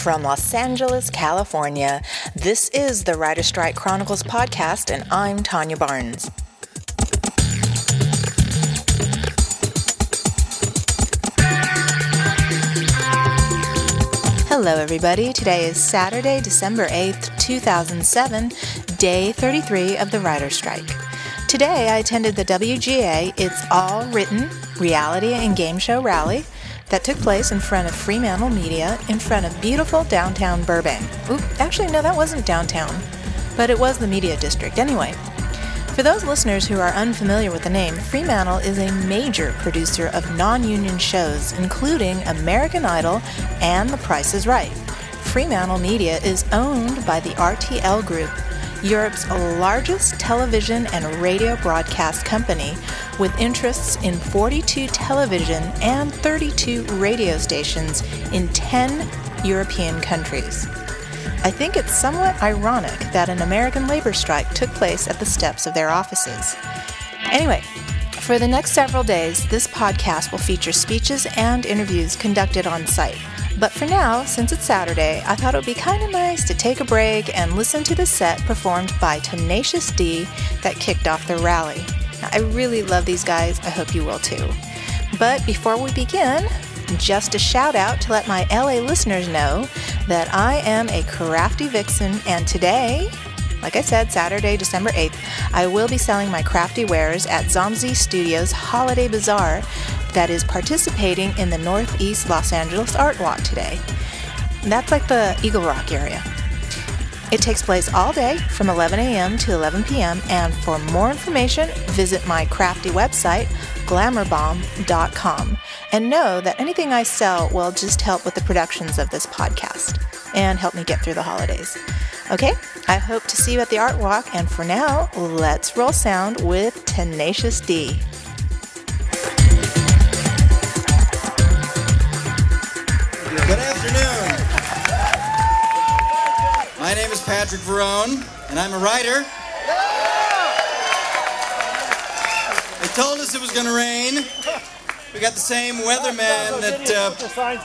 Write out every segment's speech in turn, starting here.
from Los Angeles, California. This is the Writer Strike Chronicles podcast, and I'm Tanya Barnes. Hello, everybody. Today is Saturday, December 8th, 2007, day 33 of the Writer Strike. Today, I attended the WGA It's All Written reality and game show rally that took place in front of Fremantle Media in front of beautiful downtown Burbank. Oop, actually, no, that wasn't downtown, but it was the media district anyway. For those listeners who are unfamiliar with the name, Fremantle is a major producer of non union shows, including American Idol and The Price is Right. Fremantle Media is owned by the RTL Group, Europe's largest television and radio broadcast company, with interests in 42 television and 32 radio stations in 10 European countries. I think it's somewhat ironic that an American labor strike took place at the steps of their offices. Anyway, for the next several days, this podcast will feature speeches and interviews conducted on site. But for now, since it's Saturday, I thought it would be kind of nice to take a break and listen to the set performed by Tenacious D that kicked off the rally. I really love these guys. I hope you will too. But before we begin, just a shout out to let my LA listeners know that I am a crafty vixen, and today, like I said, Saturday, December 8th, I will be selling my crafty wares at Zomzi Studios Holiday Bazaar that is participating in the Northeast Los Angeles Art Walk today. That's like the Eagle Rock area. It takes place all day from 11 a.m. to 11 p.m. And for more information, visit my crafty website, glamourbomb.com. And know that anything I sell will just help with the productions of this podcast and help me get through the holidays. Okay, I hope to see you at the art walk. And for now, let's roll sound with Tenacious D. Good afternoon. My name is Patrick Verrone, and I'm a writer. They told us it was going to rain. We got the same weatherman that uh,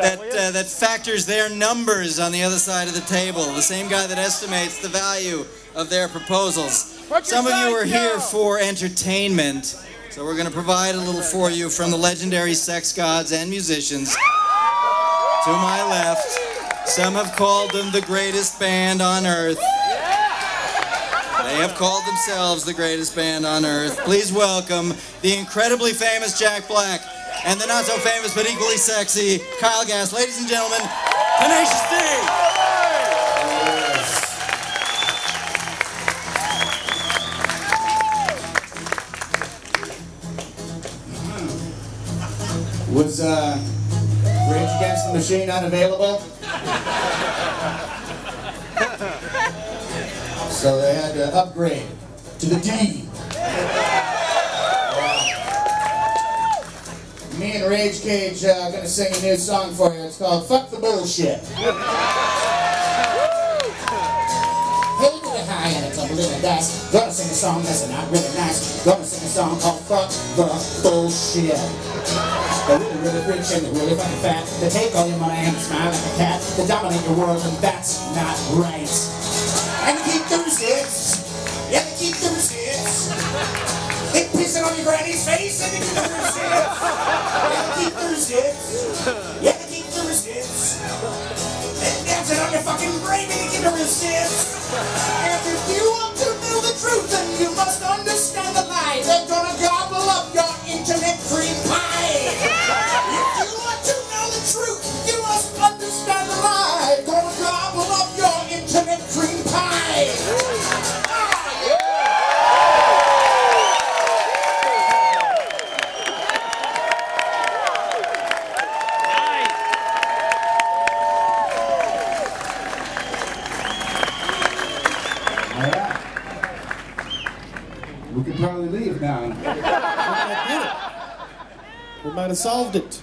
that uh, that factors their numbers on the other side of the table. The same guy that estimates the value of their proposals. Some of you are here for entertainment, so we're going to provide a little for you from the legendary sex gods and musicians. To my left, some have called them the greatest band on earth. They have called themselves the greatest band on earth. Please welcome the incredibly famous Jack Black and the not so famous but equally sexy Kyle Gass. Ladies and gentlemen, Tenacious D. Was uh, Rage Against the Machine unavailable? so they had to upgrade to the D. Rage Kage uh, are gonna sing a new song for you. It's called "Fuck the Bullshit." Hey to the high and it's a little dice. Gonna sing a song that's not really nice. Gonna sing a song called "Fuck the Bullshit." They're really, really rich and they're really fucking fat. They take all your money and smile like a cat. They dominate your world and that's not right. And they keep the receipts. Yeah, they keep the receipts. They pissing on your granny's face and they keep the receipts. Yeah, keep it on your fucking brain and the receipts. And if you want to know the truth, then you must understand the lie. We might have solved it.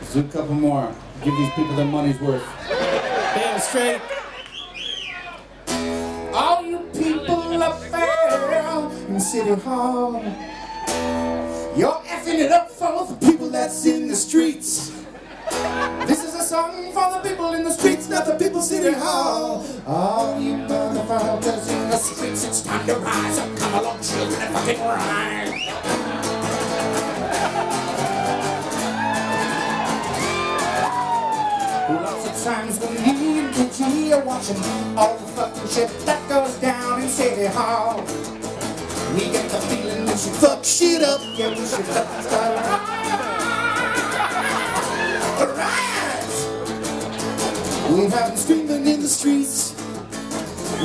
Let's do a couple more. Give these people their money's worth. Damn straight. All you people up there in City Hall, you're effing it up for the people that's in the streets. This is a song for the people in the streets, not the people city hall. All you motherfuckers in the streets, it's time to rise up. Come along, children, and fucking rise. Lots of times when me and KG are watching all the fucking shit that goes down in City Hall, we get the feeling we should fuck shit up. Yeah, we should fucking start riot. We have them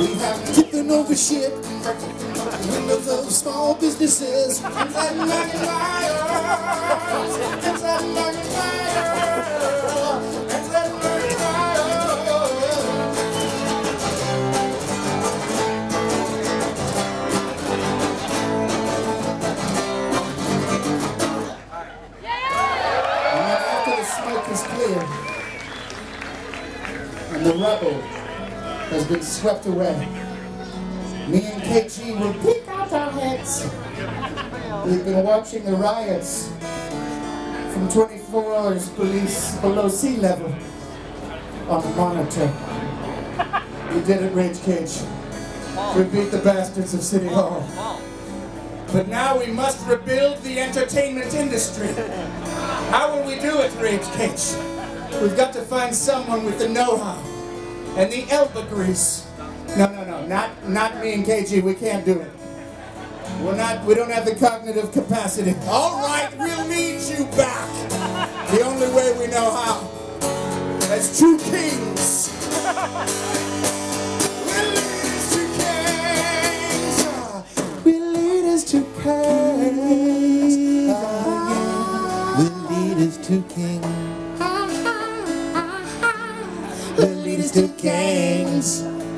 we have taken over shit, windows of small businesses. Inside my wires, inside my wires. Been swept away, me and KG will peek out our heads. We've been watching the riots from 24 hours police below sea level on the monitor. We did it, Rage Kage. We beat the bastards of City Hall. But now we must rebuild the entertainment industry. How will we do it, Rage Kage? We've got to find someone with the know-how and the elbow grease. No, no, no, not not me and KG. We can't do it. We're not. We don't have the cognitive capacity. All right, we'll need you back. The only way we know how. As two kings. We'll lead as two kings. We'll lead as two kings. We'll lead us to King.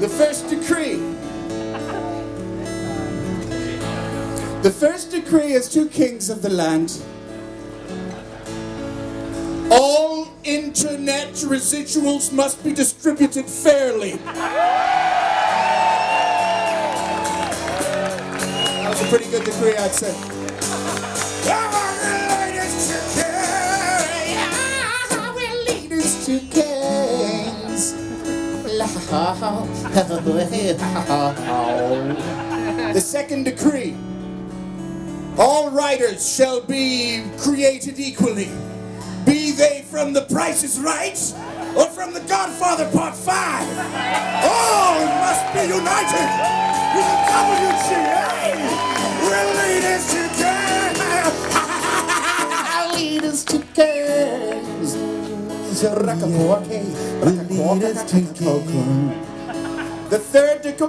The first decree. The first decree is two kings of the land. All internet residuals must be distributed fairly. That was a pretty good decree, I'd say. The second decree. All writers shall be created equally, be they from The Price is Right or from The Godfather Part 5. All must be united with the WGA. We're leaders to kings. leaders to kings. Leaders to King. The third decree.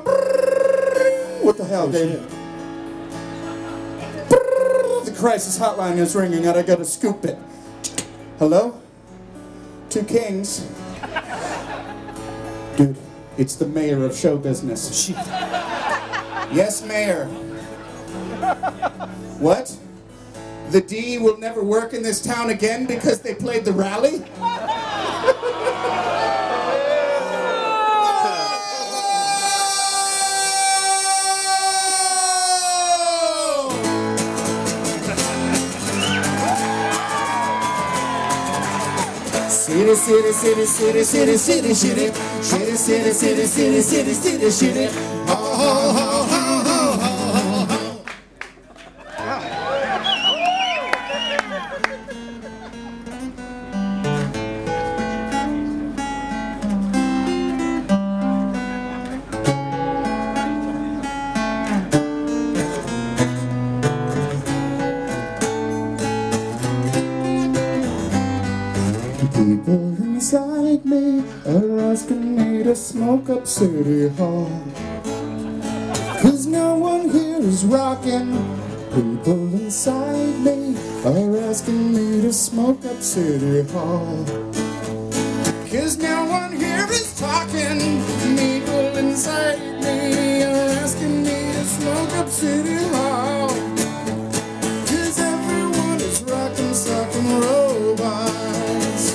What the hell, David? The crisis hotline is ringing and I gotta scoop it. Hello? Two kings. Dude, it's the mayor of show business. Yes, mayor. What? The D will never work in this town again because they played the rally? City, city, city, city, city, city, city, city, city, city, city, city, city, up City Hall. Cause no one here is rocking. People inside me are asking me to smoke up City Hall. Cause no one here is talking. People inside me are asking me to smoke up City Hall. Cause everyone is rockin' suckin' robots.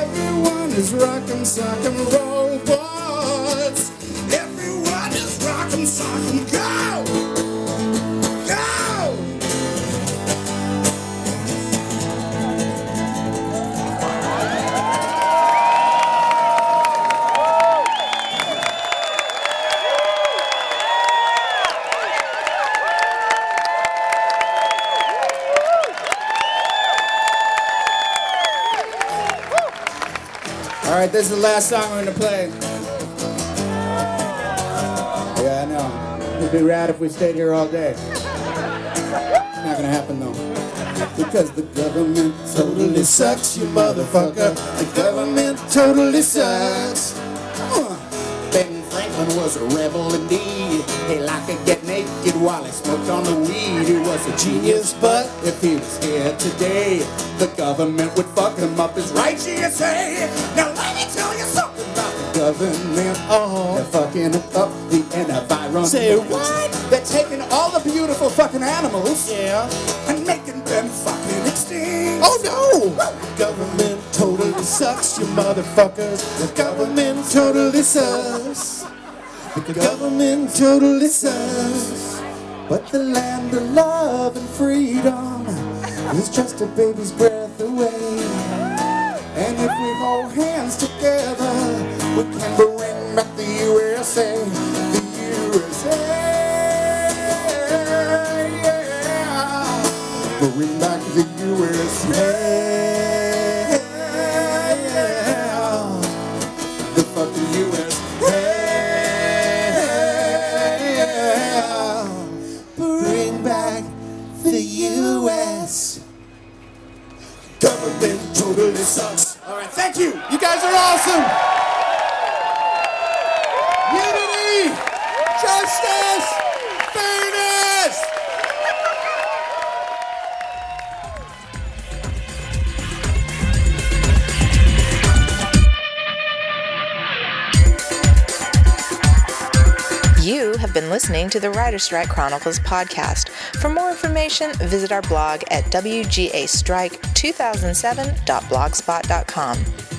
Everyone is rockin' suckin' robots. Right, this is the last song we're gonna play. Yeah, I know. It'd be rad if we stayed here all day. It's not gonna happen though. Because the government totally sucks, you motherfucker. The government totally sucks. Ben Franklin was a rebel indeed. He liked to get naked while he smoked on the weed. He was a genius, but if he was here today, the government would fuck him up. Is right, GSA. Now government. Uh-huh. They're fucking up the environment. Say what? They're taking all the beautiful fucking animals Yeah. and making them fucking extinct. Oh no! Government totally sucks, you motherfuckers. The government totally sucks. The government totally sucks. But the land of love and freedom is just a baby's breath away. And if we hold hands together, we can bring back the USA. The USA. Yeah. Bring back the USA. The fucking USA. Bring back the US. Government totally sucks. All right, thank you. You guys are awesome. You have been listening to the Writer Strike Chronicles podcast. For more information, visit our blog at wgastrike2007.blogspot.com.